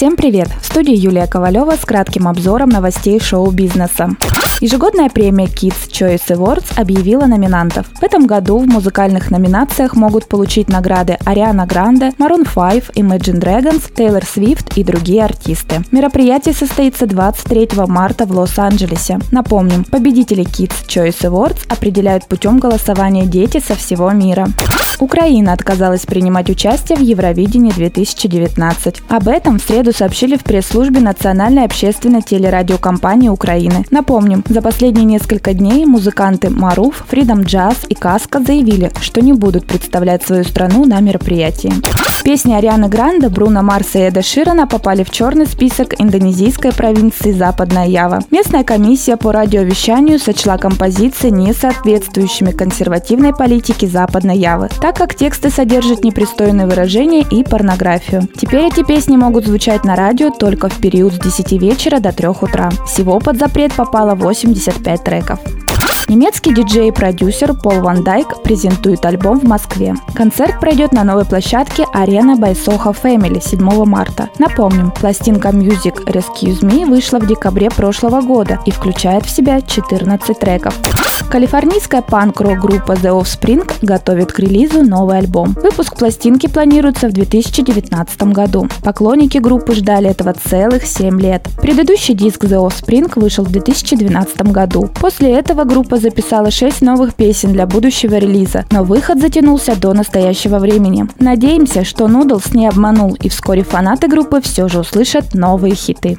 Всем привет! В студии Юлия Ковалева с кратким обзором новостей шоу-бизнеса. Ежегодная премия Kids Choice Awards объявила номинантов. В этом году в музыкальных номинациях могут получить награды Ариана Гранде, Maroon 5, Imagine Dragons, Тейлор Свифт и другие артисты. Мероприятие состоится 23 марта в Лос-Анджелесе. Напомним, победители Kids Choice Awards определяют путем голосования дети со всего мира. Украина отказалась принимать участие в Евровидении 2019. Об этом в среду сообщили в пресс-службе Национальной общественной телерадиокомпании Украины. Напомним, за последние несколько дней музыканты Маруф, Freedom Jazz и Каска заявили, что не будут представлять свою страну на мероприятии. Песни Арианы Гранда, Бруно Марса и Эда Ширана попали в черный список индонезийской провинции Западная Ява. Местная комиссия по радиовещанию сочла композиции не соответствующими консервативной политике Западной Явы, так как тексты содержат непристойные выражения и порнографию. Теперь эти песни могут звучать на радио только в период с 10 вечера до 3 утра. Всего под запрет попало 85 треков. Немецкий диджей и продюсер Пол Ван Дайк презентует альбом в Москве. Концерт пройдет на новой площадке Арена by Soho Family 7 марта. Напомним, пластинка Music Rescue Me вышла в декабре прошлого года и включает в себя 14 треков. Калифорнийская панк-рок группа The Offspring готовит к релизу новый альбом. Выпуск пластинки планируется в 2019 году. Поклонники группы ждали этого целых 7 лет. Предыдущий диск The Offspring вышел в 2012 году. После этого группа записала 6 новых песен для будущего релиза, но выход затянулся до настоящего времени. Надеемся, что Noodles не обманул и вскоре фанаты группы все же услышат новые хиты.